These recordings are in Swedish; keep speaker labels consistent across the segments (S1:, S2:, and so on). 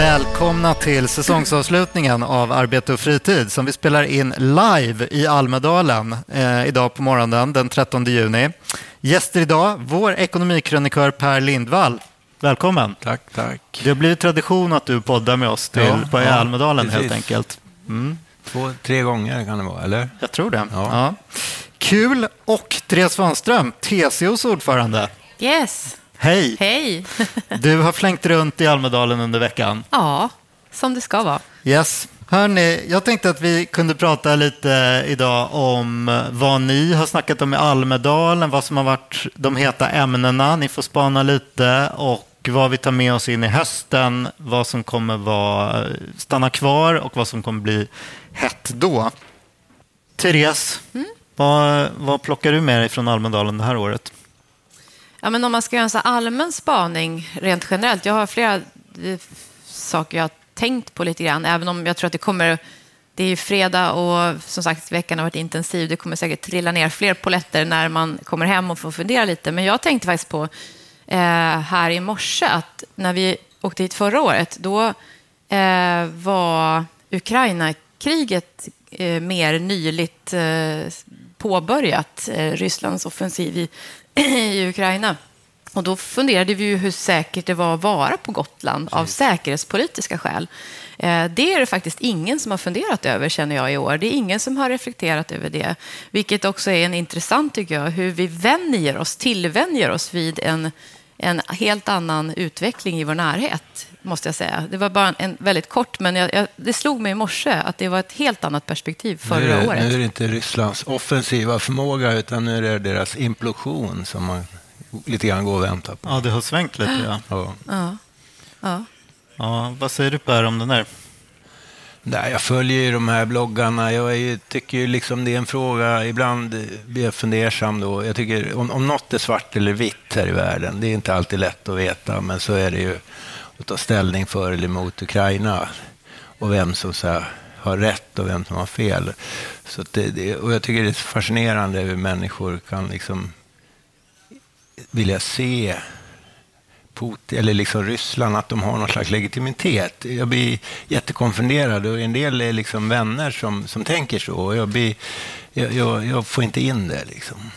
S1: Välkomna till säsongsavslutningen av Arbete och fritid som vi spelar in live i Almedalen eh, idag på morgonen den 13 juni. Gäster idag, vår ekonomikrönikör Per Lindvall. Välkommen.
S2: Tack, tack.
S1: Det har blivit tradition att du poddar med oss till,
S2: Ja,
S1: på
S2: ja,
S1: Almedalen helt
S2: precis.
S1: enkelt. Mm,
S2: Två, tre gånger kan det vara, eller?
S1: jag tror det.
S2: Ja.
S1: Ja. Kul. Och Therese Svanström, TCOs ordförande.
S3: Yes,
S1: Hej!
S3: hej.
S1: Du har flängt runt i Almedalen under veckan.
S3: ja, som det ska vara.
S1: Yes. Hörni, jag tänkte att vi kunde prata lite idag om vad ni har snackat om i Almedalen, vad som har varit de heta ämnena. Ni får spana lite och vad vi tar med oss in i hösten, vad som kommer vara, stanna kvar och vad som kommer bli hett då. Therese, vad, vad plockar du med dig från Almedalen det här året?
S3: Ja, men om man ska göra en så allmän spaning rent generellt. Jag har flera eh, saker jag har tänkt på lite grann, även om jag tror att det kommer... Det är ju fredag och som sagt veckan har varit intensiv. Det kommer säkert trilla ner fler poletter när man kommer hem och får fundera lite. Men jag tänkte faktiskt på eh, här i morse att när vi åkte hit förra året, då eh, var Ukraina-kriget eh, mer nyligt eh, påbörjat, eh, Rysslands offensiv i, i Ukraina. Och då funderade vi ju hur säkert det var att vara på Gotland av säkerhetspolitiska skäl. Eh, Det är det faktiskt ingen som har funderat över, känner jag, i år. Det är ingen som har reflekterat över det. Vilket också är en intressant, tycker jag, hur vi vänjer oss, tillvänjer oss vid en, en helt annan utveckling i vår närhet, måste jag säga. Det var bara en väldigt kort, men jag, jag, det slog mig i morse att det var ett helt annat perspektiv förra
S2: nu, är det,
S3: året.
S2: nu är det inte Rysslands offensiva förmåga, utan nu är det deras implosion som man lite grann går och väntar på.
S1: Ja, det har svängt lite. Ja.
S2: Ja.
S3: Ja. Ja.
S1: Ja, vad säger du Per om den där?
S2: Nej, jag följer ju de här bloggarna. Jag är ju, tycker ju liksom det är en fråga, ibland blir jag fundersam då. Jag tycker om, om något är svart eller vitt här i världen, det är inte alltid lätt att veta, men så är det ju att ta ställning för eller emot Ukraina och vem som så här, har rätt och vem som har fel. Så att det, det, och jag tycker det är fascinerande hur människor kan liksom vilja se Putin, eller liksom Ryssland, att de har någon slags legitimitet. Jag blir jättekonfunderad och en del är liksom vänner som, som tänker så. Och jag, blir, jag, jag, jag får inte in det. Liksom.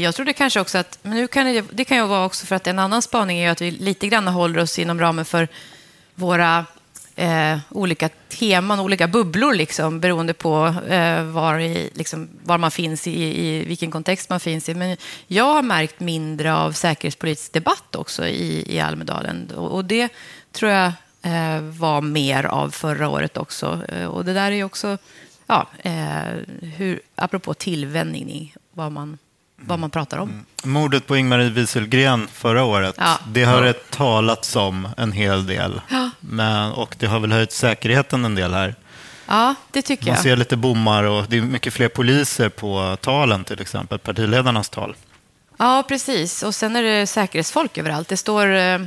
S3: Jag trodde kanske också att, men nu kan det, det kan ju vara också för att en annan spaning är ju att vi lite grann håller oss inom ramen för våra eh, olika teman, olika bubblor, liksom, beroende på eh, var, i, liksom, var man finns i, i vilken kontext man finns i. Men jag har märkt mindre av säkerhetspolitisk debatt också i, i Almedalen och, och det tror jag eh, var mer av förra året också. Eh, och det där är ju också, ja, eh, hur, apropå tillvänjning, vad man, vad man pratar om.
S1: Mordet på Ingmarie Wieselgren förra året,
S3: Ja.
S1: det har det talats om en hel del.
S3: Ja.
S1: Men, och det har väl höjt säkerheten en del här.
S3: Ja, det tycker
S1: Man
S3: jag.
S1: ser lite bommar och det är mycket fler poliser på talen till exempel, partiledarnas tal.
S3: Ja, precis. Och sen är det säkerhetsfolk överallt. Det står eh,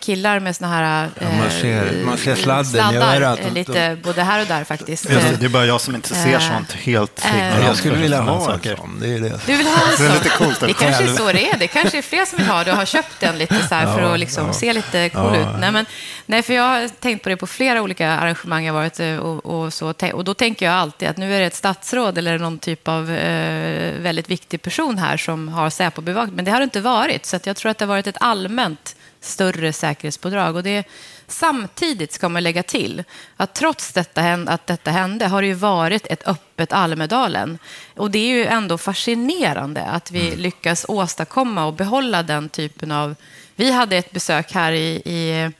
S3: killar med såna här...
S2: Ja, man ser- man ser sladden i
S3: sladdar,
S2: örat.
S3: eh, Lite både här och där faktiskt.
S1: Just det, det är bara jag som inte ser
S3: Eh,
S1: sånt helt
S3: eh,
S2: Jag skulle vilja ha en
S1: saker.
S2: sån. Det är det.
S3: Du vill ha en sån?
S1: Det är lite coolt
S3: Det kanske är så det är. Det kanske är fler som vill ha det och har köpt den lite så här för att liksom se lite cool ut. Nej, men, nej, för jag har tänkt på det på flera olika arrangemang jag varit eh, och, och så. Och då tänker jag alltid att nu är det ett statsråd eller någon typ av eh, väldigt viktig person här som har Säpo-bevakning. Men det har det inte varit. Så jag tror att det har varit ett allmänt större säkerhetspådrag. Och det, samtidigt ska man lägga till att trots detta, att detta hände har det ju varit ett öppet Almedalen. Och det är ju ändå fascinerande att vi lyckas åstadkomma och behålla den typen av... Vi hade ett besök här i, i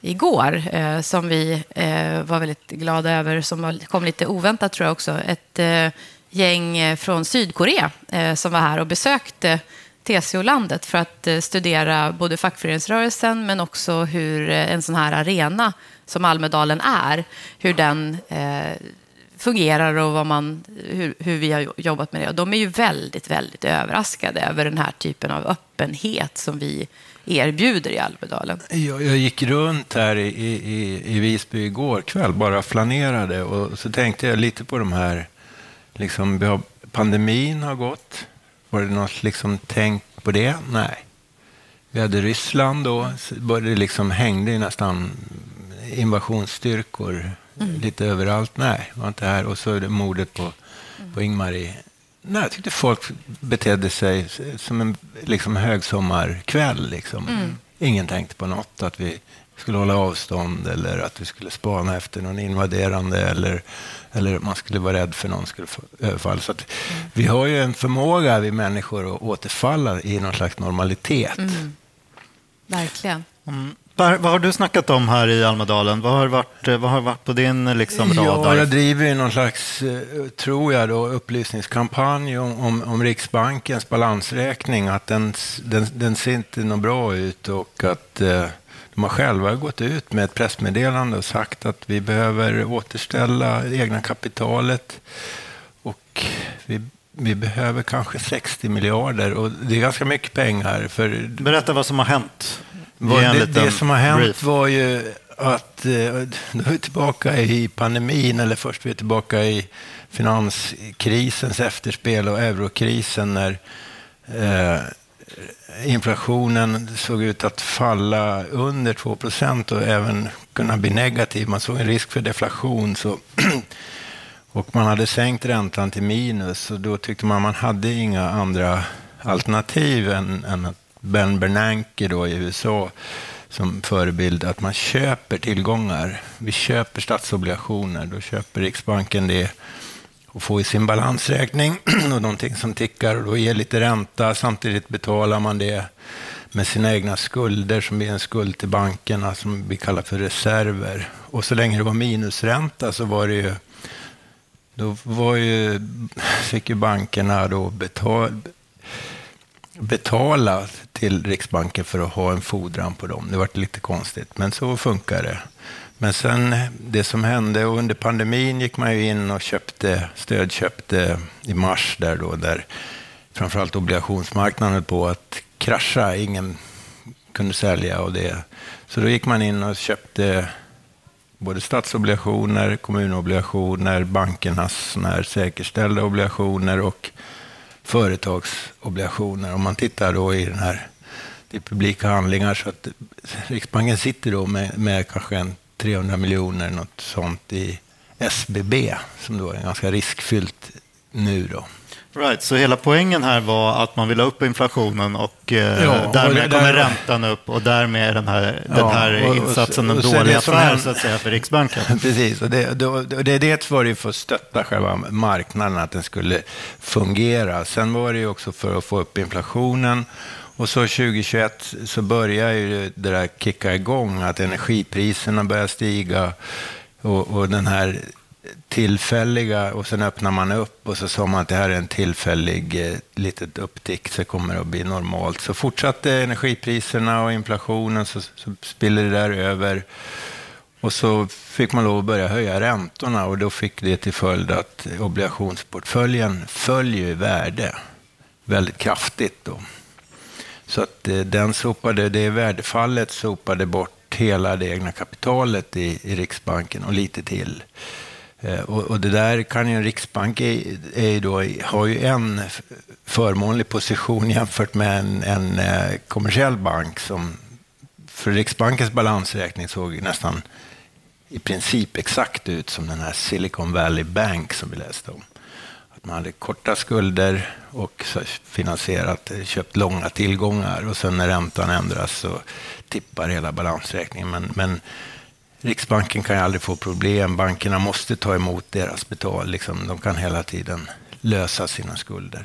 S3: igår eh, som vi eh, var väldigt glada över, som var, kom lite oväntat tror jag också. Ett eh, gäng eh, från Sydkorea eh, som var här och besökte TCO-landet för att eh, studera både fackföreningsrörelsen men också hur eh, en sån här arena som Almedalen är, hur den eh, fungerar och vad man, hur, hur vi har jobbat med det. Och de är ju väldigt, väldigt överraskade över den här typen av öppenhet som vi erbjuder i Almedalen.
S2: Jag, jag gick runt här i, i, i Visby igår kväll, bara flanerade och så tänkte jag lite på de här, liksom, pandemin har gått. Var det något liksom tänk på det? Nej. Vi hade Ryssland då, det liksom hängde nästan invasionsstyrkor mm. lite överallt. Nej, var inte här. Och så mordet på, mm. på Ingmarie. Nej, jag tyckte folk betedde sig som en liksom, högsommarkväll. Liksom. Mm. Ingen tänkte på något, att vi skulle hålla avstånd eller att vi skulle spana efter någon invaderande eller, eller man skulle vara rädd för någon skulle få överfall. Så. Vi har ju en förmåga, vi människor, att återfalla i någon slags normalitet. Mm.
S3: Verkligen.
S1: Mm. Per, vad har du snackat om här i Almedalen? Vad har varit, vad har varit på din liksom, radar?
S2: Ja, jag driver någon slags, eh, tror jag, då, upplysningskampanj om, om, om Riksbankens balansräkning. Att den, den, den ser inte något bra ut och att eh, de har själva gått ut med ett pressmeddelande och sagt att vi behöver återställa det egna kapitalet och vi vi behöver kanske 60 miljarder och det är ganska mycket pengar. För
S1: Berätta vad som har hänt.
S2: Det, det, som har hänt brief. var ju att eh, nu är vi tillbaka i pandemin, eller först vi är tillbaka i finanskrisens efterspel och eurokrisen när eh, inflationen såg ut att falla under 2 procent och även kunna bli negativ. Man såg en risk för deflation. Så och man hade sänkt räntan till minus och då tyckte man man hade inga andra alternativ än, än att Ben Bernanke då i USA som förebild att man köper tillgångar. Vi köper statsobligationer, då köper Riksbanken det och få i sin balansräkning och någonting som tickar och då ger lite ränta. Samtidigt betalar man det med sina egna skulder som är en skuld till bankerna som vi kallar för reserver. Och så länge det var minusränta så var det ju då var ju, fick ju bankerna då betal, betala till Riksbanken för att ha en fordran på dem. Det var lite konstigt, men så funkar det. Men sen det som hände under pandemin gick man ju in och köpte, stödköpte i mars där då, där framförallt obligationsmarknaden på att krascha. Ingen kunde sälja och det. Så då gick man in och köpte både statsobligationer, kommunobligationer, bankernas här säkerställda obligationer och företagsobligationer. Om man tittar då i den här i publika handlingar så att Riksbanken sitter då med, med kanske en 300 miljoner, något sånt i SBB, som då är ganska riskfyllt nu då.
S1: Right, så hela poängen här var att man vill ha upp inflationen och eh, ja, därmed och kommer räntan upp och därmed är den här, ja, den här och, insatsen en dålig affär så att säga för Riksbanken.
S2: Precis, och det, det är det var det för att stötta själva marknaden, att den skulle fungera. Sen var det ju också för att få upp inflationen och så 2021 så börjar ju det där kicka igång, att energipriserna börjar stiga och, och den här tillfälliga och sen öppnar man upp och så sa man att det här är en tillfällig eh, litet upptick, så kommer det att bli normalt. Så fortsatte energipriserna och inflationen så, så spiller det där över. Och så fick man lov att börja höja räntorna och då fick det till följd att obligationsportföljen följer i värde väldigt kraftigt. Då. Så att eh, den sopade, det värdefallet sopade bort hela det egna kapitalet i, i Riksbanken och lite till. Eh, och, och, det där kan ju en riksbank är, är då, har ju en förmånlig position jämfört med en, en eh, kommersiell bank som för Riksbankens balansräkning såg nästan i princip exakt ut som den här Silicon Valley Bank som vi läste om. Att man hade korta skulder och finansierat, eh, köpt långa tillgångar och sen när räntan ändras så tippar hela balansräkningen. Men, men Riksbanken kan ju aldrig få problem. Bankerna måste ta emot deras betal. Liksom, de kan hela tiden lösa sina skulder.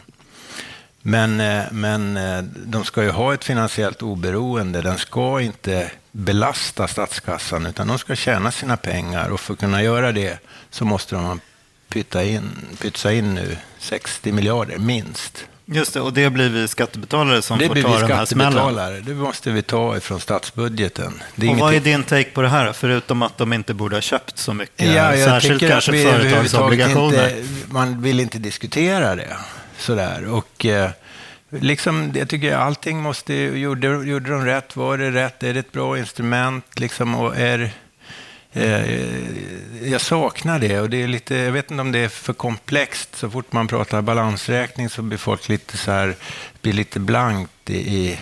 S2: Men, eh, men eh, de ska ju ha ett finansiellt oberoende. Den ska inte belasta statskassan, utan de ska tjäna sina pengar. Och för att kunna göra det så måste de pytta in, pytsa in nu 60 miljarder, minst.
S1: Just det, och det blir vi skattebetalare som
S2: Det
S1: får ta den här smällen.
S2: Det måste vi ta ifrån statsbudgeten.
S1: Och vad är din take på det här, förutom att de inte borde ha köpt så mycket,
S2: Ja, jag
S1: särskilt
S2: tycker
S1: kanske
S2: att vi
S1: företagsobligationer?
S2: Inte, man vill inte diskutera det sådär. Och, eh, liksom, jag tycker allting måste, gjorde, gjorde de rätt, var det rätt, är det ett bra instrument? Liksom, och är, Eh, jag saknar det och det är lite, jag vet inte om det är för komplext. Så fort man pratar balansräkning så blir folk lite så här, blir lite blankt i, i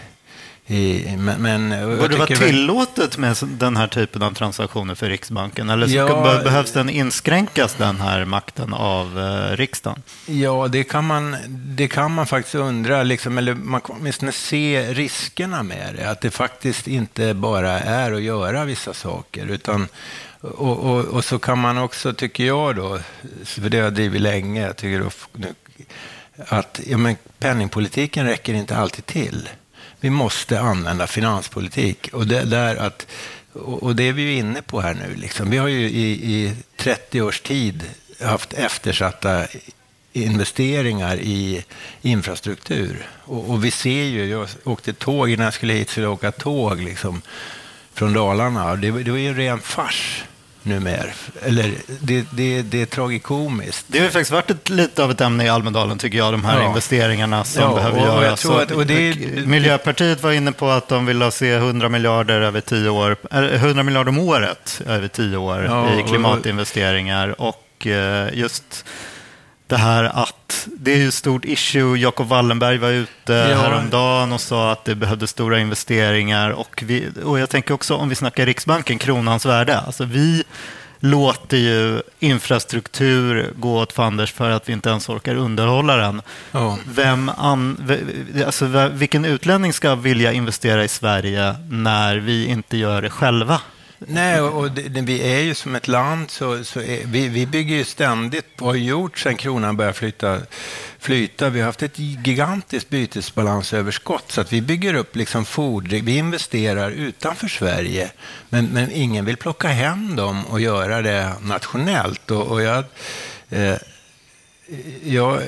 S2: i, men, men,
S1: Borde det vara tillåtet med den här typen av transaktioner för Riksbanken? Eller
S2: Ja,
S1: be- behövs den inskränkas, den här makten, av eh, riksdagen?
S2: Ja, det kan man, det kan man faktiskt undra, liksom, eller man kan åtminstone se riskerna med det. Att det faktiskt inte bara är att göra vissa saker. Utan, och, och, och så kan man också, tycker jag då, för det har jag drivit länge, jag tycker då, att ja, men penningpolitiken räcker inte alltid till. Vi måste använda finanspolitik. Och det, där att, och det är vi ju inne på här nu. Liksom. Vi har ju i, i 30 års tid haft eftersatta investeringar i infrastruktur. Och, och vi ser ju, jag åkte tåg innan jag skulle hit, skulle jag åka tåg liksom, från Dalarna. Det, det var ju en ren fars numera. Eller det, det, det är tragikomiskt.
S1: Det har ju faktiskt varit ett, lite av ett ämne i Almedalen, tycker jag, de här
S2: Ja.
S1: investeringarna som
S2: Ja,
S1: behöver
S2: och-
S1: göras.
S2: tror att- och det är-
S1: Miljöpartiet var inne på att de vill se 100 miljarder över 10 år, eller 100 miljarder om året över 10 år
S2: Ja,
S1: i klimatinvesteringar. Och eh, just det här att det är ju ett stort issue. Jacob Wallenberg var ute
S2: Ja.
S1: häromdagen och sa att det behövdes stora investeringar. Och, vi, och jag tänker också om vi snackar Riksbanken, kronans värde. Alltså vi låter ju infrastruktur gå åt fanders för att vi inte ens orkar underhålla den.
S2: Ja.
S1: Vem an, alltså, vilken utlänning ska vilja investera i Sverige när vi inte gör det själva?
S2: Nej, och det, det, vi är ju som ett land, så, så är, vi, vi bygger ju ständigt på, har gjort sedan kronan började flytta, flyta. Vi har haft ett gigantiskt bytesbalansöverskott, så att vi bygger upp liksom fordring, vi investerar utanför Sverige, men, men ingen vill plocka hem dem och göra det nationellt. Och, och jag, eh, jag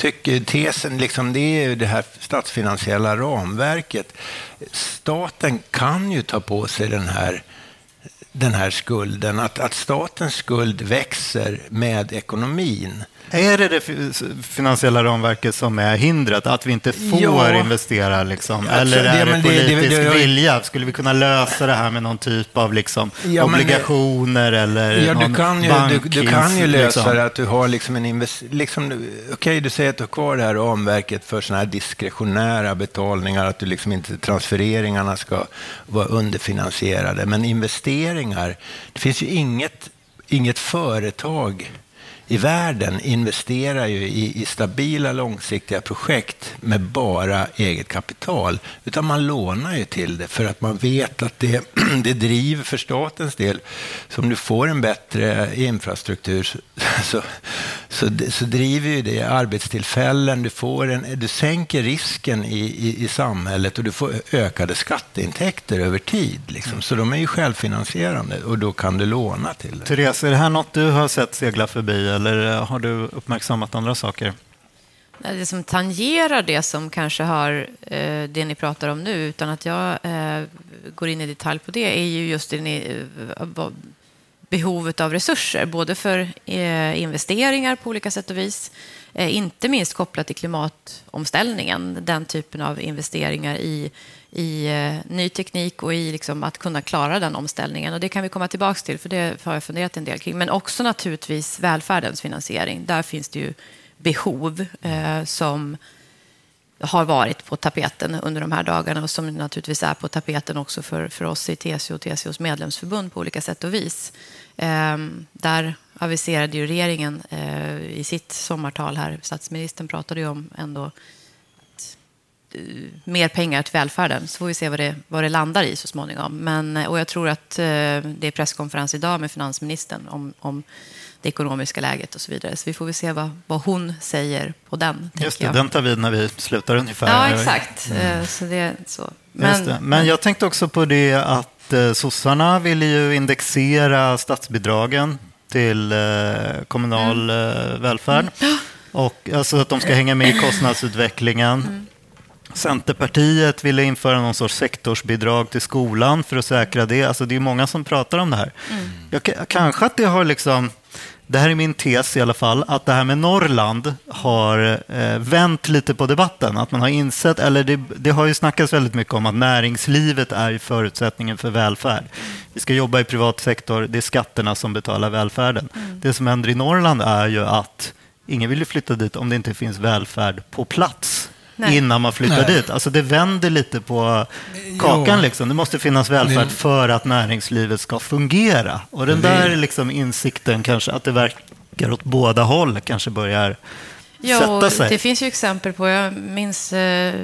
S2: tycker tesen, liksom, det är ju det här statsfinansiella ramverket. Staten kan ju ta på sig den här, den här skulden, att, att statens skuld växer med ekonomin.
S1: Är det det fi- finansiella ramverket som är hindret? Att vi inte får
S2: Ja.
S1: investera? Liksom? Eller är
S2: det-
S1: det,
S2: men det- det-
S1: politisk
S2: det- det-
S1: vilja? Skulle vi kunna lösa det här med någon typ av liksom,
S2: Ja,
S1: obligationer eller
S2: Ja,
S1: någon
S2: du kan, ju,
S1: bank,
S2: du, du kan ju lösa
S1: liksom?
S2: det att du har liksom en invest... Liksom, Okej, du säger att du har kvar det här ramverket för sådana här diskretionära betalningar, att du liksom inte transfereringarna ska vara underfinansierade. Men investeringar, det finns ju inget, inget företag i världen investerar ju i, i stabila långsiktiga projekt med bara eget kapital, utan man lånar ju till det för att man vet att det, det driver för statens del. Så om du får en bättre infrastruktur så, så, så, så driver ju det arbetstillfällen, du, får en, du sänker risken i, i, i samhället och du får ökade skatteintäkter över tid. Liksom. Så de är ju självfinansierande och då kan du låna till det.
S1: Therese, är det här något du har sett segla förbi eller eh, har du uppmärksammat andra saker?
S3: Det som tangerar det som kanske har eh, det ni pratar om nu, utan att jag eh, går in i detalj på det, är ju just det ni, behovet av resurser, både för investeringar på olika sätt och vis, Eh, inte minst kopplat till klimatomställningen, den typen av investeringar i, i eh, ny teknik och i liksom att kunna klara den omställningen. Och Det kan vi komma tillbaka till, för det har jag funderat en del kring. Men också naturligtvis välfärdens finansiering. Där finns det ju behov eh, som har varit på tapeten under de här dagarna och som naturligtvis är på tapeten också för, för oss i TCO och TCOs medlemsförbund på olika sätt och vis. Eh, där aviserade ju regeringen eh, i sitt sommartal här, statsministern pratade ju om ändå att, eh, mer pengar till välfärden, så får vi se vad det, vad det landar i så småningom. Men, eh, och jag tror att eh, det är presskonferens idag med finansministern om, om det ekonomiska läget och så vidare. Så vi får väl se vad, vad hon säger på den.
S1: Just det,
S3: jag.
S1: den tar vi när vi slutar ungefär.
S3: Ja, exakt. Eh, Så det så.
S1: Men,
S3: Men,
S1: men jag tänkte också på det att eh, sossarna ville ju indexera statsbidragen till eh, kommunal
S3: Mm.
S1: eh, välfärd. Och, alltså att de ska hänga med i kostnadsutvecklingen. Centerpartiet ville införa någon sorts sektorsbidrag till skolan för att säkra det. Alltså det är många som pratar om det här. Jag, kanske att det har liksom, det här är min tes i alla fall, att det här med Norrland har eh, vänt lite på debatten. Att man har insett, eller det, det har ju snackats väldigt mycket om att näringslivet är förutsättningen för välfärd. Vi ska jobba i privat sektor, det är skatterna som betalar välfärden. Det som händer i Norrland är ju att ingen vill flytta dit om det inte finns välfärd på plats
S3: Nej.
S1: innan man flyttar
S2: Nej.
S1: dit. Alltså det vänder lite på kakan.
S2: Jo.
S1: Liksom. Det måste finnas välfärd
S2: Det-
S1: för att näringslivet ska fungera. Och den
S2: Det-
S1: där liksom insikten, kanske att det verkar åt båda håll, kanske börjar
S3: Ja,
S1: sätta sig.
S3: det finns ju exempel på, jag minns eh,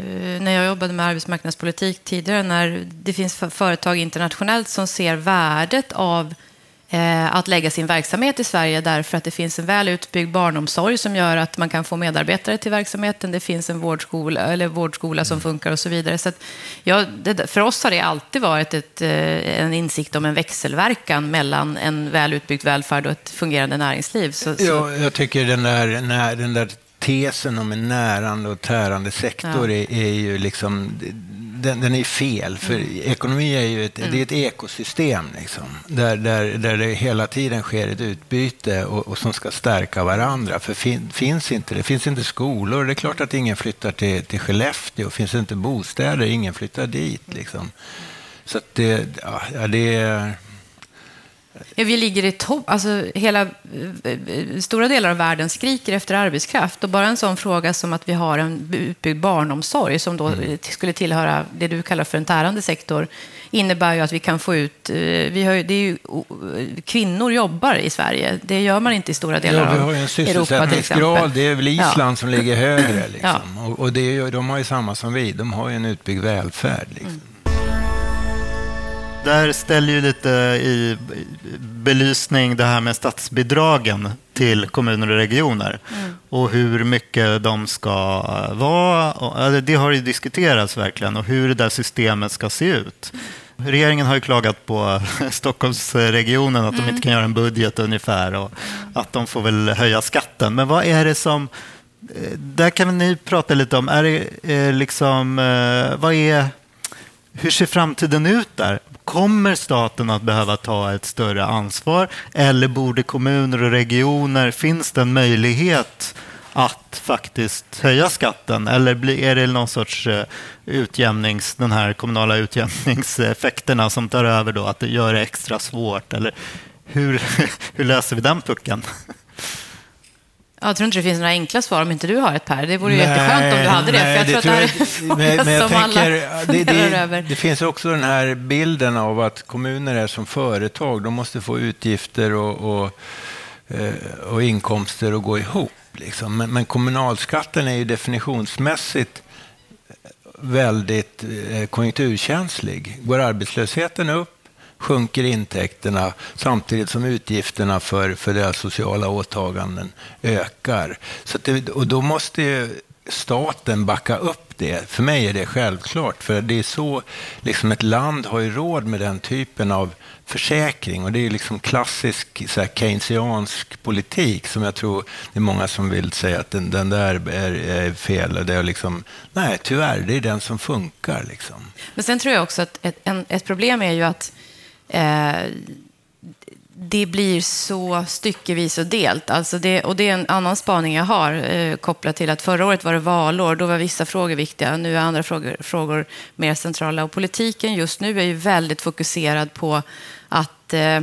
S3: när jag jobbade med arbetsmarknadspolitik tidigare, när det finns företag internationellt som ser värdet av eh, att lägga sin verksamhet i Sverige därför att det finns en väl utbyggd barnomsorg som gör att man kan få medarbetare till verksamheten. Det finns en vårdskola, eller vårdskola som funkar och så vidare. Så att, ja, det, för oss har det alltid varit ett, eh, en insikt om en växelverkan mellan en väl utbyggd välfärd och ett fungerande näringsliv. Så, så,
S2: Ja, jag tycker den där, när, den där tesen om en närande och tärande sektor
S3: Ja.
S2: är, är ju liksom, den, den är fel. För ekonomi är ju ett, det är ett ekosystem liksom, där, där, där det hela tiden sker ett utbyte och, och som ska stärka varandra. För fin, finns inte det, finns inte skolor, det är klart att ingen flyttar till, till Skellefteå. Finns det inte bostäder, ingen flyttar dit. Liksom. Så det, ja, det är...
S3: Ja, vi ligger i topp. Alltså, hela, eh, eh, stora delar av världen skriker efter arbetskraft. Och bara en sån fråga som att vi har en utbyggd barnomsorg som då eh, skulle tillhöra det du kallar för en tärande sektor innebär ju att vi kan få ut... Vi har, det är ju, kvinnor jobbar i Sverige. Det gör man inte i stora delar
S2: Ja, vi har
S3: av
S2: ju en
S3: Europa
S2: sysselsättningsgrad. Det är väl Island
S3: Ja.
S2: som ligger högre. Liksom. Och, och det är de har ju samma som vi. De har ju en utbyggd välfärd. Liksom.
S1: Där ställer ju lite i belysning det här med statsbidragen till kommuner och regioner och hur mycket de ska vara. Det har ju diskuterats verkligen och hur det där systemet ska se ut. Regeringen har ju klagat på Stockholmsregionen att de inte kan göra en budget ungefär och att de får väl höja skatten. Men vad är det som eh, där kan ni prata lite om, är det eh, liksom, eh, vad är, hur ser framtiden ut där? Kommer staten att behöva ta ett större ansvar eller borde kommuner och regioner, finns det en möjlighet att faktiskt höja skatten eller är det någon sorts eh, utjämnings, den här kommunala utjämningseffekterna som tar över då, att det gör det extra svårt? Eller hur, hur löser vi den pucken?
S3: Jag tror inte det finns några enkla svar om inte du har ett Per. Det vore ju jätteskönt om du hade det. För jag tror att det här är
S2: men, men jag
S3: som alla
S2: tänker, det,
S3: funderar
S2: det,
S3: över.
S2: det finns också den här bilden av att kommuner är som företag. De måste få utgifter och, och, eh, och inkomster att gå ihop. Liksom. Men, men kommunalskatten är ju definitionsmässigt väldigt eh, konjunkturkänslig. Går arbetslösheten upp sjunker intäkterna samtidigt som utgifterna för, för deras sociala åtaganden ökar. Så att det, och då måste ju staten backa upp det. För mig är det självklart, för det är så liksom ett land har ju råd med den typen av försäkring och det är liksom klassisk så här, keynesiansk politik som jag tror det är många som vill säga att den, den där är, är fel. Och det är liksom, nej, tyvärr, det är den som funkar. Liksom.
S3: Men sen tror jag också att ett, en, ett problem är ju att eh, det blir så styckevis och delt. Alltså det, och det är en annan spaning jag har eh, kopplat till att förra året var det valår. Då var vissa frågor viktiga. Nu är andra frågor, frågor mer centrala. Och politiken just nu är ju väldigt fokuserad på att eh,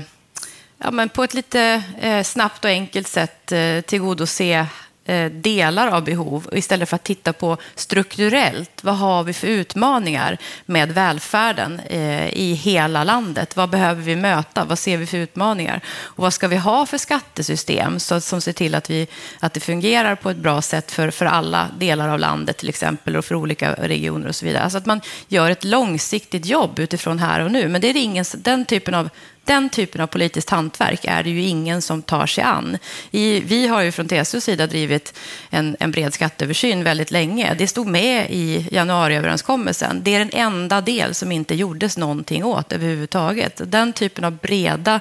S3: ja, men på ett lite eh, snabbt och enkelt sätt eh, tillgodose Eh, delar av behov istället för att titta på strukturellt. Vad har vi för utmaningar med välfärden eh, i hela landet? Vad behöver vi möta? Vad ser vi för utmaningar? Och vad ska vi ha för skattesystem så, som ser till att, vi, att det fungerar på ett bra sätt för, för alla delar av landet till exempel och för olika regioner och så vidare. Alltså att man gör ett långsiktigt jobb utifrån här och nu. Men det är ingen, den typen av den typen av politiskt hantverk är det ju ingen som tar sig an. I, vi har ju från TCOs sida drivit en, en bred skatteöversyn väldigt länge. Det stod med i januariöverenskommelsen. Det är den enda del som inte gjordes någonting åt överhuvudtaget. Den typen av breda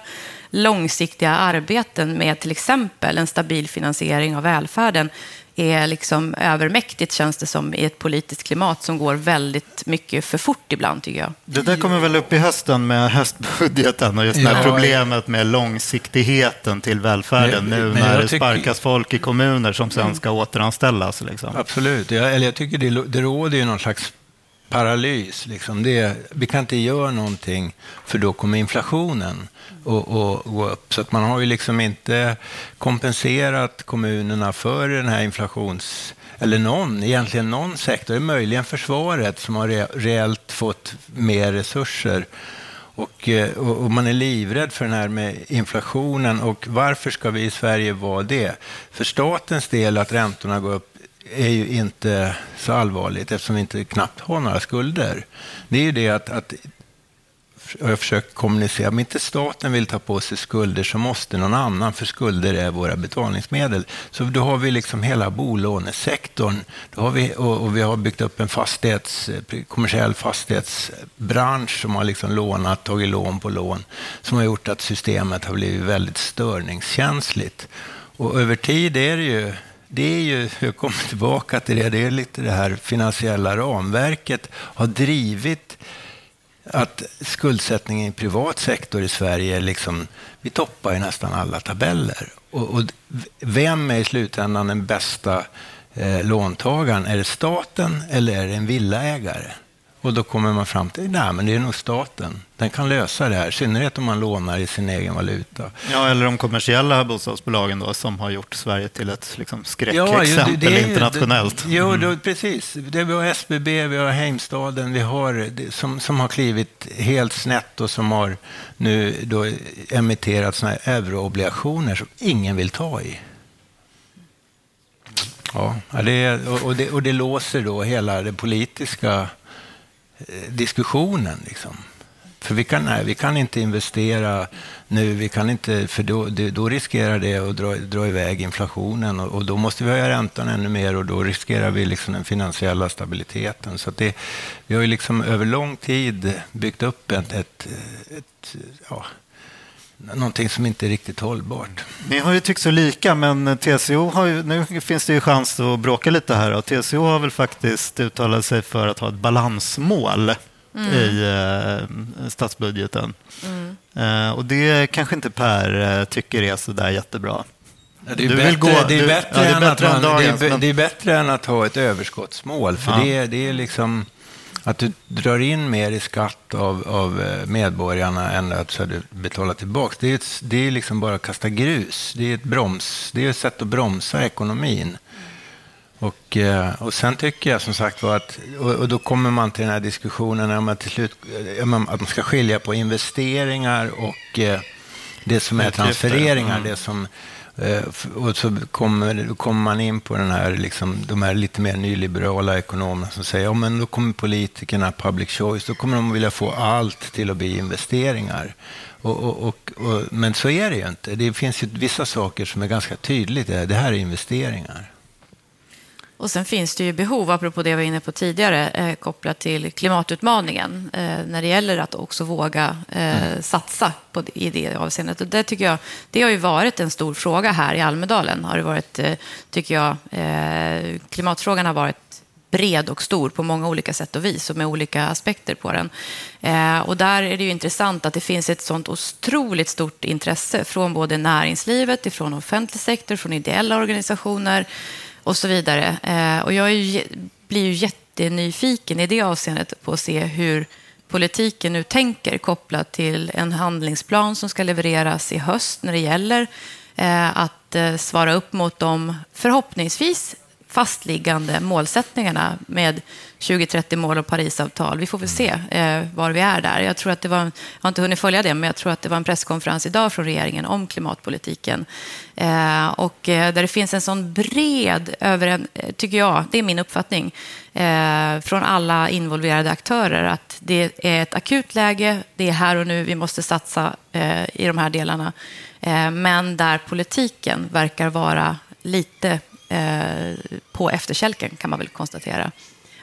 S3: långsiktiga arbeten med till exempel en stabil finansiering av välfärden är liksom övermäktigt känns det som i ett politiskt klimat som går väldigt mycket för fort ibland tycker jag.
S1: Det där kommer väl upp i hösten med höstbudgeten och just det här
S2: Ja.
S1: problemet med långsiktigheten till välfärden
S2: Men-
S1: nu
S2: men
S1: när det
S2: tycker-
S1: sparkas folk i kommuner som sen ska återanställas. Liksom.
S2: Absolut. Jag, eller jag tycker det, det råder ju någon slags paralys. Liksom. Det, vi kan inte göra någonting för då kommer inflationen att gå upp. Så att man har ju liksom inte kompenserat kommunerna för den här inflations... Eller någon, egentligen någon sektor, möjligen försvaret som har re, reellt fått mer resurser. Eh, och, och man är livrädd för den här med inflationen. Och varför ska vi i Sverige vara det? För statens del att räntorna går upp är ju inte så allvarligt eftersom vi inte knappt har några skulder. Det är ju det att, att jag har försökt kommunicera, om inte staten vill ta på sig skulder så måste någon annan, för skulder är våra betalningsmedel. Så då har vi liksom hela bolånesektorn då har vi, och, och vi har byggt upp en fastighets, kommersiell fastighetsbransch som har liksom lånat, tagit lån på lån, som har gjort att systemet har blivit väldigt störningskänsligt. Och över tid är det ju det är ju, jag kommer tillbaka till det, det är lite det här finansiella ramverket har drivit att skuldsättningen i privat sektor i Sverige, liksom, vi toppar i nästan alla tabeller. Och, och vem är i slutändan den bästa eh, låntagaren? Är det staten eller är det en villaägare? Och då kommer man fram till, nej men det är nog staten. Den kan lösa det här, i synnerhet om man lånar i sin egen valuta.
S1: Ja, eller de kommersiella bostadsbolagen då, som har gjort Sverige till ett liksom, skräckexempel
S2: det är ju-
S1: internationellt.
S2: Det, jo, då, precis. Det, vi har SBB, vi har Heimstaden, vi har det, som, som har klivit helt snett och som har nu då emitterat såna här euroobligationer som ingen vill ta i. Ja, ja, det, och, det, och det låser då hela den politiska Eh, diskussionen. Liksom. För vi kan, nej, vi kan inte investera nu, vi kan inte, för då, då riskerar det att dra, dra iväg inflationen och, och då måste vi höja räntan ännu mer och då riskerar vi liksom den finansiella stabiliteten. Så att det, vi har ju liksom över lång tid byggt upp ett, ett, ett ja, någonting som inte är riktigt hållbart.
S1: Ni har ju tyckt så lika, men TCO har ju, nu finns det ju chans att bråka lite här. Och TCO har väl faktiskt uttalat sig för att ha ett balansmål i eh, statsbudgeten. Eh, och det kanske inte Per eh, tycker är så där jättebra.
S2: Ja, Det är, bättre,
S1: vill gå-
S2: det, är
S1: du-
S2: bättre
S1: ja, det är
S2: än att
S1: än
S2: man,
S1: dagens,
S2: det, är,
S1: men-
S2: det är bättre än att ha ett överskottsmål. För
S1: Ja.
S2: det, är, det är liksom att du drar in mer i skatt av, av eh, medborgarna än att du betalar tillbaka. Det är, ett, det är liksom bara att kasta grus. Det är ett, broms, det är ett sätt att bromsa ekonomin. Och, eh, och sen tycker jag som sagt var att, och, då kommer man till den här diskussionen om att, till slut, eh, att man ska skilja på investeringar och det som är transfereringar,
S1: mm.
S2: det som Eh, och så kommer, då kommer man in på den här, liksom, de här lite mer nyliberala ekonomerna som säger ja, men då kommer politikerna, public choice, då kommer de vilja få allt till att bli investeringar. Och, och, och, och, men så är det ju inte. Det finns ju vissa saker som är ganska tydligt. Det här är investeringar.
S3: Och sen finns det ju behov, apropå det jag var inne på tidigare, eh, kopplat till klimatutmaningen, eh, när det gäller att också våga eh, satsa på, i det avseendet. Och det tycker jag, det har ju varit en stor fråga här i Almedalen, har det varit, eh, tycker jag. Eh, klimatfrågan har varit bred och stor på många olika sätt och vis och med olika aspekter på den. Eh, och där är det ju intressant att det finns ett sånt otroligt stort intresse från både näringslivet, ifrån offentlig sektor, från ideella organisationer och så vidare. Eh, och jag är ju, blir ju jättenyfiken i det avseendet på att se hur politiken nu tänker kopplat till en handlingsplan som ska levereras i höst när det gäller eh, att eh, svara upp mot de förhoppningsvis fastliggande målsättningarna med 2030-mål och Parisavtal. Vi får väl se eh, var vi är där. Jag tror att det var, jag har inte hunnit följa det, men jag tror att det var en presskonferens idag från regeringen om klimatpolitiken. Eh, och eh, där det finns en sån bred, över en, eh, tycker jag, det är min uppfattning, eh, från alla involverade aktörer att det är ett akut läge, det är här och nu, vi måste satsa eh, i de här delarna. Men där politiken verkar vara lite eh, på efterkälken kan man väl konstatera.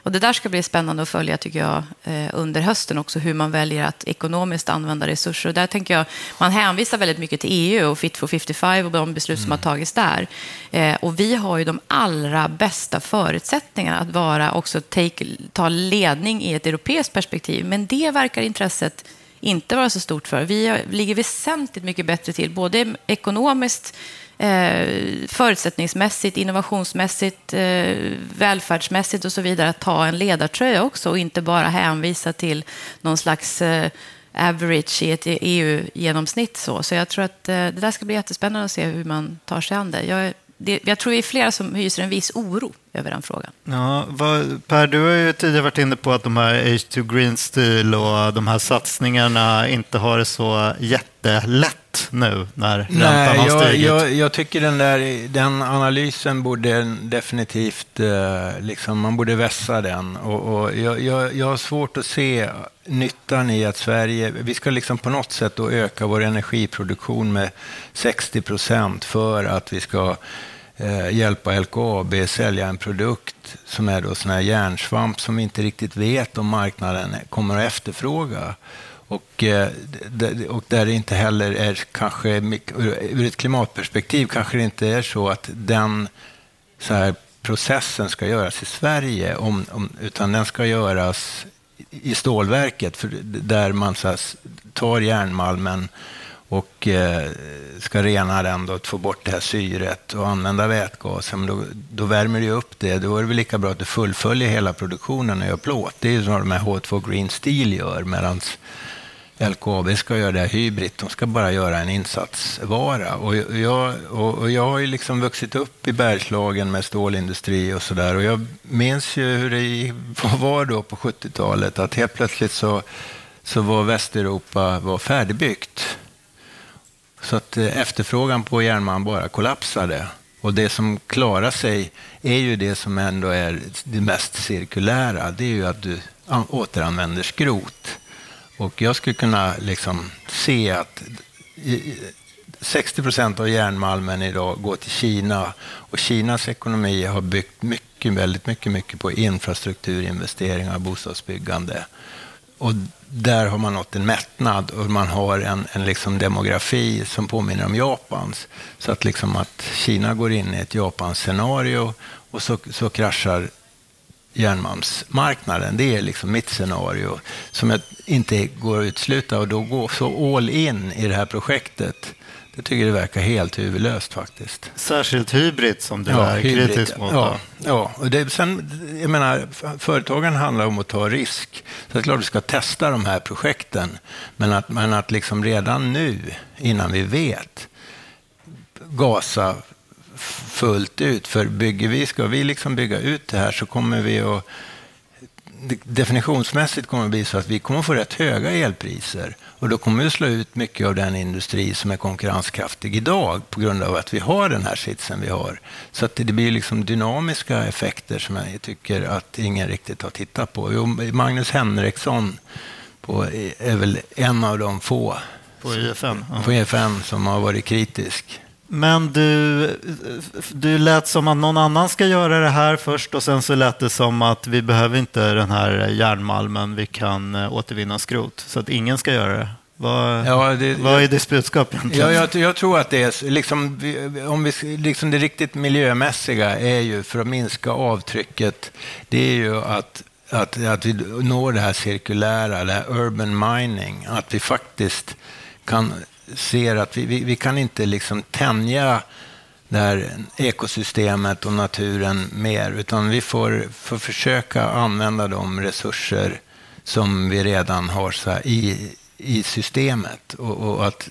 S3: Och det där ska bli spännande att följa tycker jag eh, under hösten också, hur man väljer att ekonomiskt använda resurser. Och där tänker jag, man hänvisar väldigt mycket till EU och Fit for 55 och de beslut som har tagits där. Eh, och vi har ju de allra bästa förutsättningarna att vara också take, ta ledning i ett europeiskt perspektiv. Men det verkar intresset inte vara så stort för. Vi ligger väsentligt mycket bättre till, både ekonomiskt, eh, förutsättningsmässigt, innovationsmässigt, eh, välfärdsmässigt och så vidare, att ta en ledartröja också och inte bara hänvisa till någon slags eh, average i ett EU-genomsnitt. Så. så jag tror att eh, det där ska bli jättespännande att se hur man tar sig an det. Jag, det, jag tror vi är flera som hyser en viss oro över den frågan.
S1: Ja, vad, per, du har ju tidigare varit inne på att de här H2 Green Steel och de här satsningarna inte har det så jättelätt nu när räntan
S2: Nej,
S1: har
S2: jag,
S1: stigit.
S2: jag, jag tycker den, där, den analysen borde definitivt, eh, liksom, man borde vässa den. Och, och jag, jag, jag har svårt att se nyttan i att Sverige, vi ska liksom på något sätt då öka vår energiproduktion med 60 procent för att vi ska Eh, hjälpa LKAB sälja en produkt som är då sån här järnsvamp som vi inte riktigt vet om marknaden kommer att efterfråga. Och, eh, och där det inte heller är kanske, ur ett klimatperspektiv kanske det inte är så att den så här, processen ska göras i Sverige, om, om, utan den ska göras i stålverket, för där man så här, tar järnmalmen och eh, ska rena den då, få bort det här syret och använda vätgasen, då, då värmer det upp det. Då är det väl lika bra att du fullföljer hela produktionen och gör plåt. Det är ju vad de här H2 Green Steel gör, medan LKAB ska göra det här hybrid. De ska bara göra en insatsvara. Och jag, och och jag har ju liksom vuxit upp i Bergslagen med stålindustri och sådär. Och jag minns ju hur det var då på 70-talet, att helt plötsligt så, så var Västeuropa var färdigbyggt. Så att eh, efterfrågan på järnmalm bara kollapsade. Och det som klarar sig är ju det som ändå är det mest cirkulära. Det är ju att du återanvänder skrot. Och jag skulle kunna liksom se att 60 procent av järnmalmen idag går till Kina och Kinas ekonomi har byggt mycket, väldigt mycket, mycket på infrastrukturinvesteringar och bostadsbyggande. Och där har man nått en mättnad och man har en, en liksom demografi som påminner om Japans. Så att, liksom att Kina går in i ett Japans-scenario och så, så kraschar järnmalmsmarknaden. Det är liksom mitt scenario som jag inte går att utsluta och då gå så all in i det här projektet. Det tycker jag verkar helt huvudlöst faktiskt.
S1: Särskilt hybrid som du är
S2: hybrid,
S1: kritisk mot.
S2: Ja, ja. Och det, sen, jag menar, företagen handlar om att ta risk. Så det är klart vi ska testa de här projekten. Men att, men att liksom redan nu, innan vi vet, gasa fullt ut. För bygger vi, ska vi liksom bygga ut det här så kommer vi att det- definitionsmässigt kommer det bli så att vi kommer få rätt höga elpriser och då kommer vi att slå ut mycket av den industri som är konkurrenskraftig idag på grund av att vi har den här sitsen vi har. Så att det blir liksom dynamiska effekter som jag tycker att ingen riktigt har tittat på. Jo, Magnus Henriksson på, är väl en av de få
S1: På IFN. Ja.
S2: på EFN som har varit kritisk.
S1: Men du, du lät som att någon annan ska göra det här först och sen så lät det som att vi behöver inte den här järnmalmen, vi kan eh, återvinna skrot. Så att ingen ska göra det. Vad,
S2: Ja, det-
S1: vad är ditt budskap egentligen?
S2: Ja, jag, jag tror att det är liksom, om vi, liksom det riktigt miljömässiga är ju för att minska avtrycket, det är ju att, att, att vi når det här cirkulära, det här urban mining, att vi faktiskt kan ser att vi, vi, vi kan inte liksom tänja det här ekosystemet och naturen mer, utan vi får, får försöka använda de resurser som vi redan har så här i, i systemet. Och, och att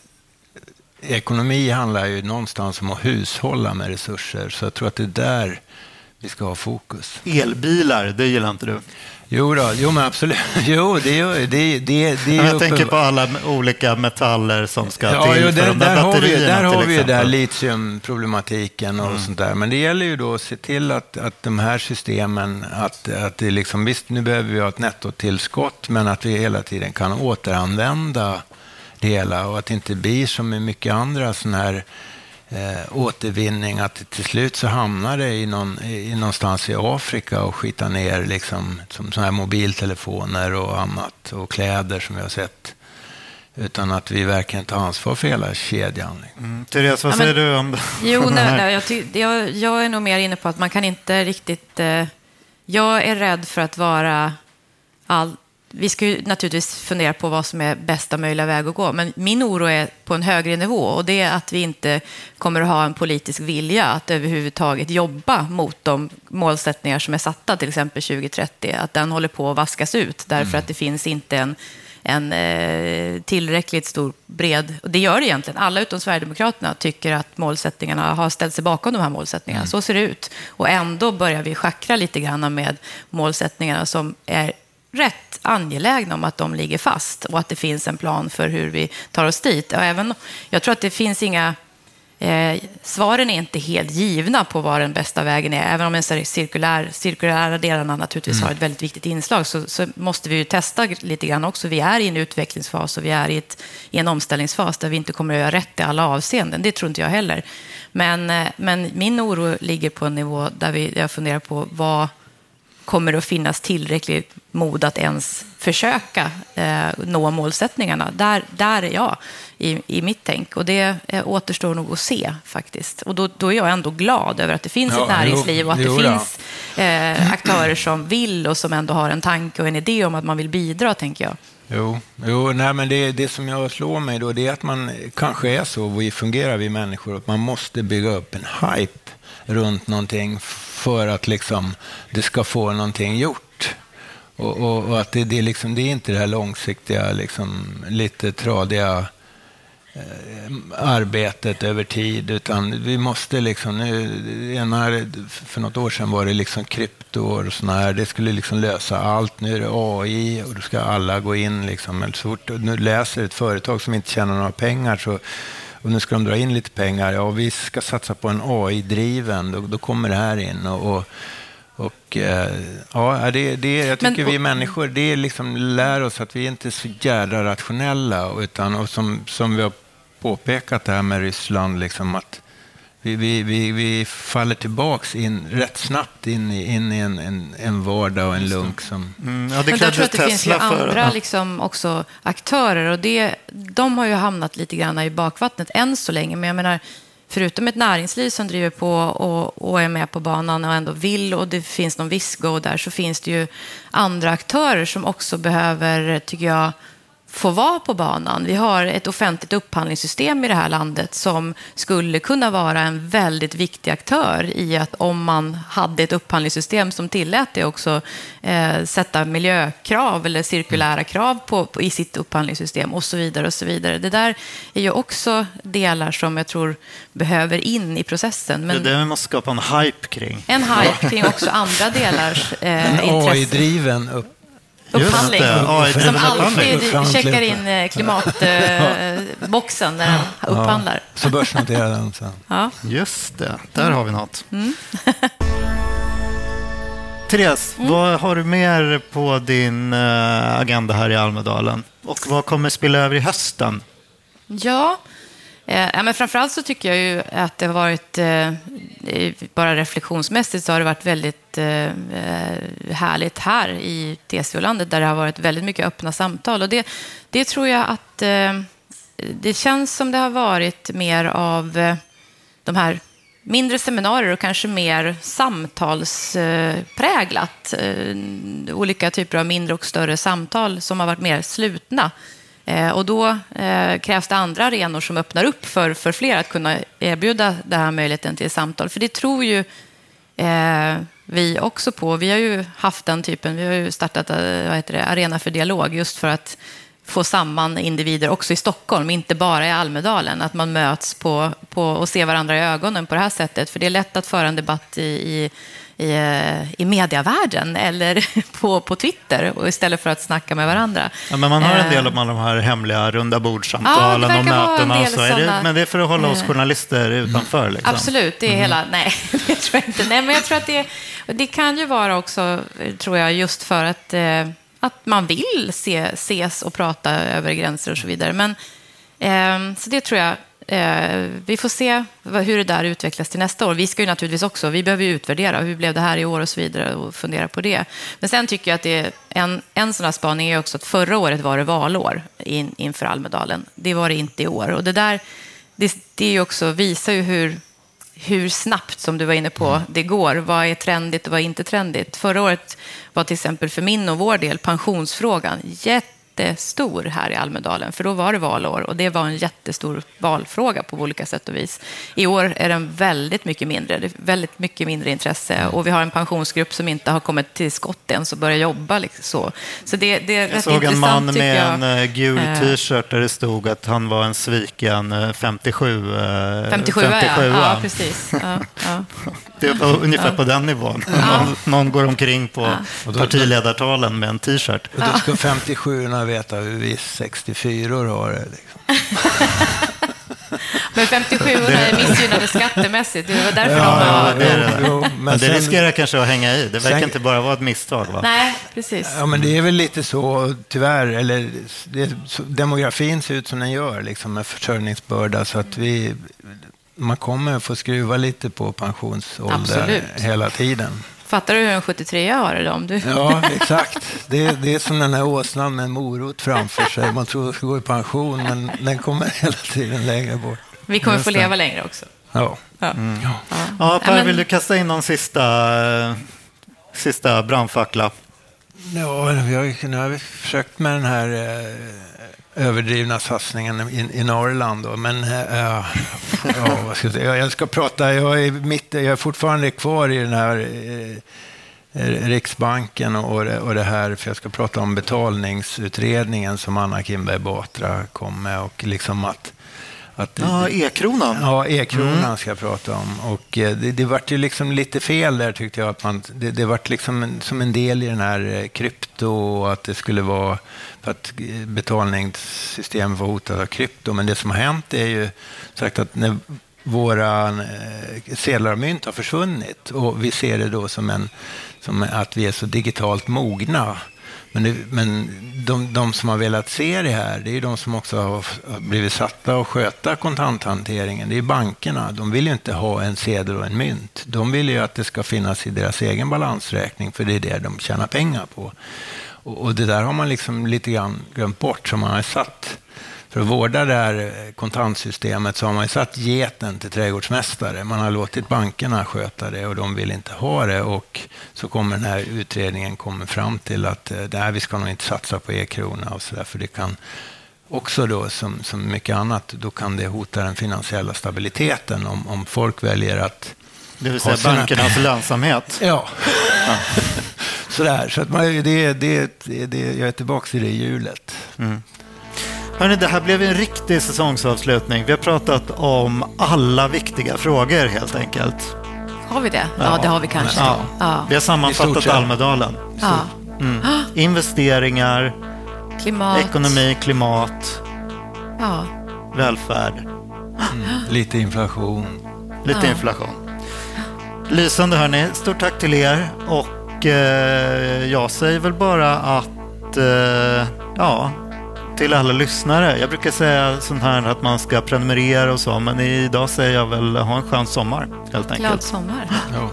S2: ekonomi handlar ju någonstans om att hushålla med resurser, så jag tror att det är där vi ska ha fokus.
S1: Elbilar, det gillar inte du.
S2: Jo, då, jo men absolut. Jo, det, det, det, det
S1: Jag
S2: ju
S1: tänker på alla olika metaller som ska
S2: Ja,
S1: till
S2: jo,
S1: för
S2: där,
S1: de där,
S2: där har vi,
S1: batterierna
S2: där har vi ju där litiumproblematiken och sånt där. Men det gäller ju då att se till att, att de här systemen, att, att det liksom, visst nu behöver vi ha ett nettotillskott, men att vi hela tiden kan återanvända det hela och att det inte blir som med mycket andra sådana här eh, återvinning, att till slut så hamnar det i, någon, i någonstans i Afrika och skitar ner liksom, som såna här mobiltelefoner och annat och kläder som vi har sett. Utan att vi verkligen tar ansvar för hela kedjan.
S1: Mm. Therese, vad
S3: Ja,
S1: säger
S3: men-
S1: du om
S3: Jo,
S1: det
S3: nej,
S1: här?
S3: nej, jag, ty- jag, jag är nog mer inne på att man kan inte riktigt... Eh, jag är rädd för att vara all... Vi ska ju naturligtvis fundera på vad som är bästa möjliga väg att gå, men min oro är på en högre nivå och det är att vi inte kommer att ha en politisk vilja att överhuvudtaget jobba mot de målsättningar som är satta, till exempel 2030, att den håller på att vaskas ut därför att det finns inte en en eh, tillräckligt stor, bred... Och det gör det egentligen. Alla utom Sverigedemokraterna tycker att målsättningarna har ställt sig bakom de här målsättningarna. Så ser det ut. Och ändå börjar vi schackra lite grann med målsättningarna som är rätt angelägna om att de ligger fast och att det finns en plan för hur vi tar oss dit. Och även, jag tror att det finns inga... Eh, svaren är inte helt givna på vad den bästa vägen är. Även om en cirkulär, cirkulära delarna naturligtvis har ett väldigt viktigt inslag så, så måste vi ju testa lite grann också. Vi är i en utvecklingsfas och vi är i, ett, i en omställningsfas där vi inte kommer att göra rätt i alla avseenden. Det tror inte jag heller. Men, eh, men min oro ligger på en nivå där vi, jag funderar på vad kommer det att finnas tillräckligt mod att ens försöka eh, nå målsättningarna. Där, där är jag i, i mitt tänk och det eh, återstår nog att se faktiskt. Och då, då är jag ändå glad över att det finns
S2: Ja,
S3: ett näringsliv och att
S2: jo,
S3: det
S2: jo,
S3: finns eh, aktörer som vill och som ändå har en tanke och en idé om att man vill bidra, tänker jag.
S2: Jo, jo nej, men det, det som jag slår mig då, det är att man kanske är så, vi fungerar vi människor, att man måste bygga upp en hype runt någonting för att liksom, det ska få någonting gjort. Och, och, och att det, det, är liksom, det är inte det här långsiktiga, liksom, lite tradiga eh, arbetet över tid, utan vi måste liksom nu, ena, för något år sedan var det liksom krypto och sådana här, det skulle liksom lösa allt. Nu är det AI och då ska alla gå in liksom. Så fort du läser ett företag som inte tjänar några pengar så och nu ska de dra in lite pengar. Ja, vi ska satsa på en AI-driven. Då, då kommer det här in. Och, och, och eh, ja, det, det, jag
S3: Men-
S2: tycker vi människor, det liksom lär oss att vi inte är så jädra rationella. Utan, och som, som vi har påpekat det här med Ryssland, liksom att vi, vi, vi, vi faller tillbaks in, rätt snabbt in i, in i en, en, en vardag och en lunk som...
S1: Mm, ja, det
S3: Men där
S1: krävdes
S3: tror jag att det finns ju
S1: Tesla för.
S3: andra liksom också aktörer och det, de har ju hamnat lite grann i bakvattnet än så länge. Men jag menar, förutom ett näringsliv som driver på och, och är med på banan och ändå vill och det finns någon viss go där så finns det ju andra aktörer som också behöver, tycker jag, få vara på banan. Vi har ett offentligt upphandlingssystem i det här landet som skulle kunna vara en väldigt viktig aktör i att om man hade ett upphandlingssystem som tillät det också eh, sätta miljökrav eller cirkulära krav på, på, i sitt upphandlingssystem och så vidare. och så vidare. Det där är ju också delar som jag tror behöver in i processen.
S1: Det är
S3: Men
S1: det vi måste skapa en hype kring.
S3: en hype kring också andra delars eh,
S2: En
S3: intressen.
S2: AI-driven upp,
S3: Upphandling.
S1: det, AI-driven
S3: Som alltid checkar in eh, klimatboxen när den upphandlar.
S2: så börsnoterar den sen.
S3: Ja.
S1: Just det, där har vi något.
S3: Mm.
S1: Therese, vad har du mer på din eh, agenda här i Almedalen? Och vad kommer spilla över i hösten?
S3: Ja, eh, ja, men framförallt så tycker jag ju att det har varit, eh, bara reflektionsmässigt så har det varit väldigt eh, eh härligt här i TCO-landet där det har varit väldigt mycket öppna samtal. Och det, det tror jag att eh, det känns som det har varit mer av eh, de här mindre seminarier och kanske mer samtalspräglat. Eh, olika typer av mindre och större samtal som har varit mer slutna. Eh, och då eh, krävs det andra arenor som öppnar upp för, för fler att kunna erbjuda den här möjligheten till samtal. För det tror ju eh, vi också på. Vi har ju haft den typen, vi har ju startat eh, vad heter det, Arena för dialog just för att få samman individer också i Stockholm, inte bara i Almedalen. Att man möts på, på, och ser varandra i ögonen på det här sättet. För det är lätt att föra en debatt i, i, i, eh, i mediavärlden eller på, på Twitter och istället för att snacka med varandra.
S1: Ja, men man har en
S3: Eh,
S1: del av de här hemliga runda
S3: Ja,
S1: bordsamtalen
S3: det
S1: och mötena. Och så. Är det,
S3: sådana-
S1: men det är för att hålla oss
S3: Eh,
S1: journalister utanför. Liksom.
S3: Absolut, det är hela... Nej, det tror jag inte. Nej, men jag tror att det, det kan ju vara också, tror jag, just för att, att man vill se, ses och prata över gränser och så vidare. Men, eh, så det tror jag vi får se hur det där utvecklas till nästa år. Vi ska ju naturligtvis också, vi behöver ju utvärdera hur blev det här i år och så vidare och fundera på det. Men sen tycker jag att det är en, en sån här spaning är också att förra året var det valår in, inför Almedalen. Det var det inte i år. Och det där, det, det också, visar ju hur, hur snabbt, som du var inne på, det går. Vad är trendigt och vad är inte trendigt? Förra året var till exempel för min och vår del pensionsfrågan jättestor här i Almedalen, för då var det valår och det var en jättestor valfråga på olika sätt och vis. I år är den väldigt mycket mindre, det är väldigt mycket mindre intresse och vi har en pensionsgrupp som inte har kommit till skott än, som börjar jobba. Liksom så så det, det är
S1: Jag
S3: rätt
S1: såg en man med
S3: jag.
S1: en eh, gul
S3: Eh,
S1: t-shirt där det stod att han var en sviken eh, 57. eh,
S3: 57 ja.
S1: 57
S3: ja, precis. Ja, ja.
S1: Det var ungefär på den nivån. Någon, någon går omkring på partiledartalen med en t-shirt.
S2: Och då ska 57 veta hur vi 64 har det. Liksom.
S3: Men 57 är missgynnade skattemässigt. Det var därför de
S1: Ja,
S3: var...
S1: ja, det är det.
S2: Jo, men
S1: Men det
S2: sen-
S1: riskerar kanske att hänga i. Det verkar
S2: Sen-
S1: inte bara vara ett misstag. Va?
S3: Nej, precis.
S2: Ja, men det är väl lite så, tyvärr, eller det, demografin ser ut som den gör, liksom, med försörjningsbörda, så att vi, man kommer få skruva lite på pensionsålder
S3: Absolut.
S2: hela tiden.
S3: Fattar du hur en 73 har det? Om du...
S2: Ja, exakt. Det, det är som den här åsnan med en morot framför sig. Man tror att ska gå i pension, men den kommer hela tiden längre bort.
S3: Vi kommer
S1: Just
S3: få
S1: det.
S3: leva längre också.
S2: Ja.
S3: Ja.
S2: Ja.
S1: Ja, Per, vill du kasta in någon sista, sista brandfackla?
S2: Ja, vi har, ju- nu har vi försökt med den här eh, överdrivna satsningen i, i Norrland. Då, men äh, ja, vad ska jag, säga? jag ska prata, jag är, mitt, jag är fortfarande kvar i den här eh, eh Riksbanken och och det här, för jag ska prata om betalningsutredningen som Anna Kinberg Batra kom med och liksom att, att
S1: Ja, E-kronan.
S2: Ja, e-kronan ska jag prata om. Och eh, det, det vart ju liksom lite fel där tyckte jag. Att man, det, det vart liksom en, som en del i den här eh, krypto och att det skulle vara för att eh, betalningssystemet var hotat av krypto. Men det som har hänt är ju sagt att när våra sedlar och mynt har försvunnit och vi ser det då som, en, som att vi är så digitalt mogna. Men, det, men de, de som har velat se det här, det är ju de som också har blivit satta att sköta kontanthanteringen. Det är bankerna. De vill ju inte ha en sedel och en mynt. De vill ju att det ska finnas i deras egen balansräkning, för det är det de tjänar pengar på. Och, och det där har man liksom lite grann glömt bort, som man har satt för att vårda det här eh, kontantsystemet så har man satt geten till trädgårdsmästare. Man har låtit bankerna sköta det och de vill inte ha det. Och så kommer den här utredningen kommer fram till att eh, nej, vi ska nog inte satsa på e-krona och så där, för det kan också då, som, som mycket annat, då kan det hota den finansiella stabiliteten om, om folk väljer att
S1: Det vill
S2: ha
S1: säga
S2: sina-
S1: bankernas lönsamhet.
S2: Ja. Sådär, så att man, det, det, det, jag är tillbaka i det hjulet.
S1: Hörrni, det här blev en riktig säsongsavslutning. Vi har pratat om alla viktiga frågor helt enkelt.
S3: Har vi det? Ja, det har vi kanske.
S1: Ja.
S3: Ja.
S1: Vi har sammanfattat. Almedalen.
S3: Ja.
S1: Investeringar,
S3: Klimat.
S1: ekonomi, klimat,
S3: Ja.
S1: välfärd,
S2: Lite inflation.
S1: lite
S3: Ja.
S1: inflation. Lysande hörni, stort tack till er och eh, jag säger väl bara att eh, ja, till alla lyssnare. Jag brukar säga sånt här att man ska prenumerera och så, men idag säger jag väl ha en skön sommar helt
S3: Glad
S1: enkelt.
S3: sommar.
S2: Ja.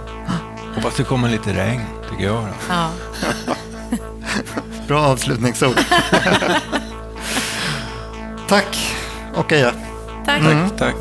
S2: Hoppas det kommer lite regn, tycker jag. Då.
S3: Ja.
S1: Bra avslutningsord. tack och adjö.
S3: Tack.
S2: Tack, tack.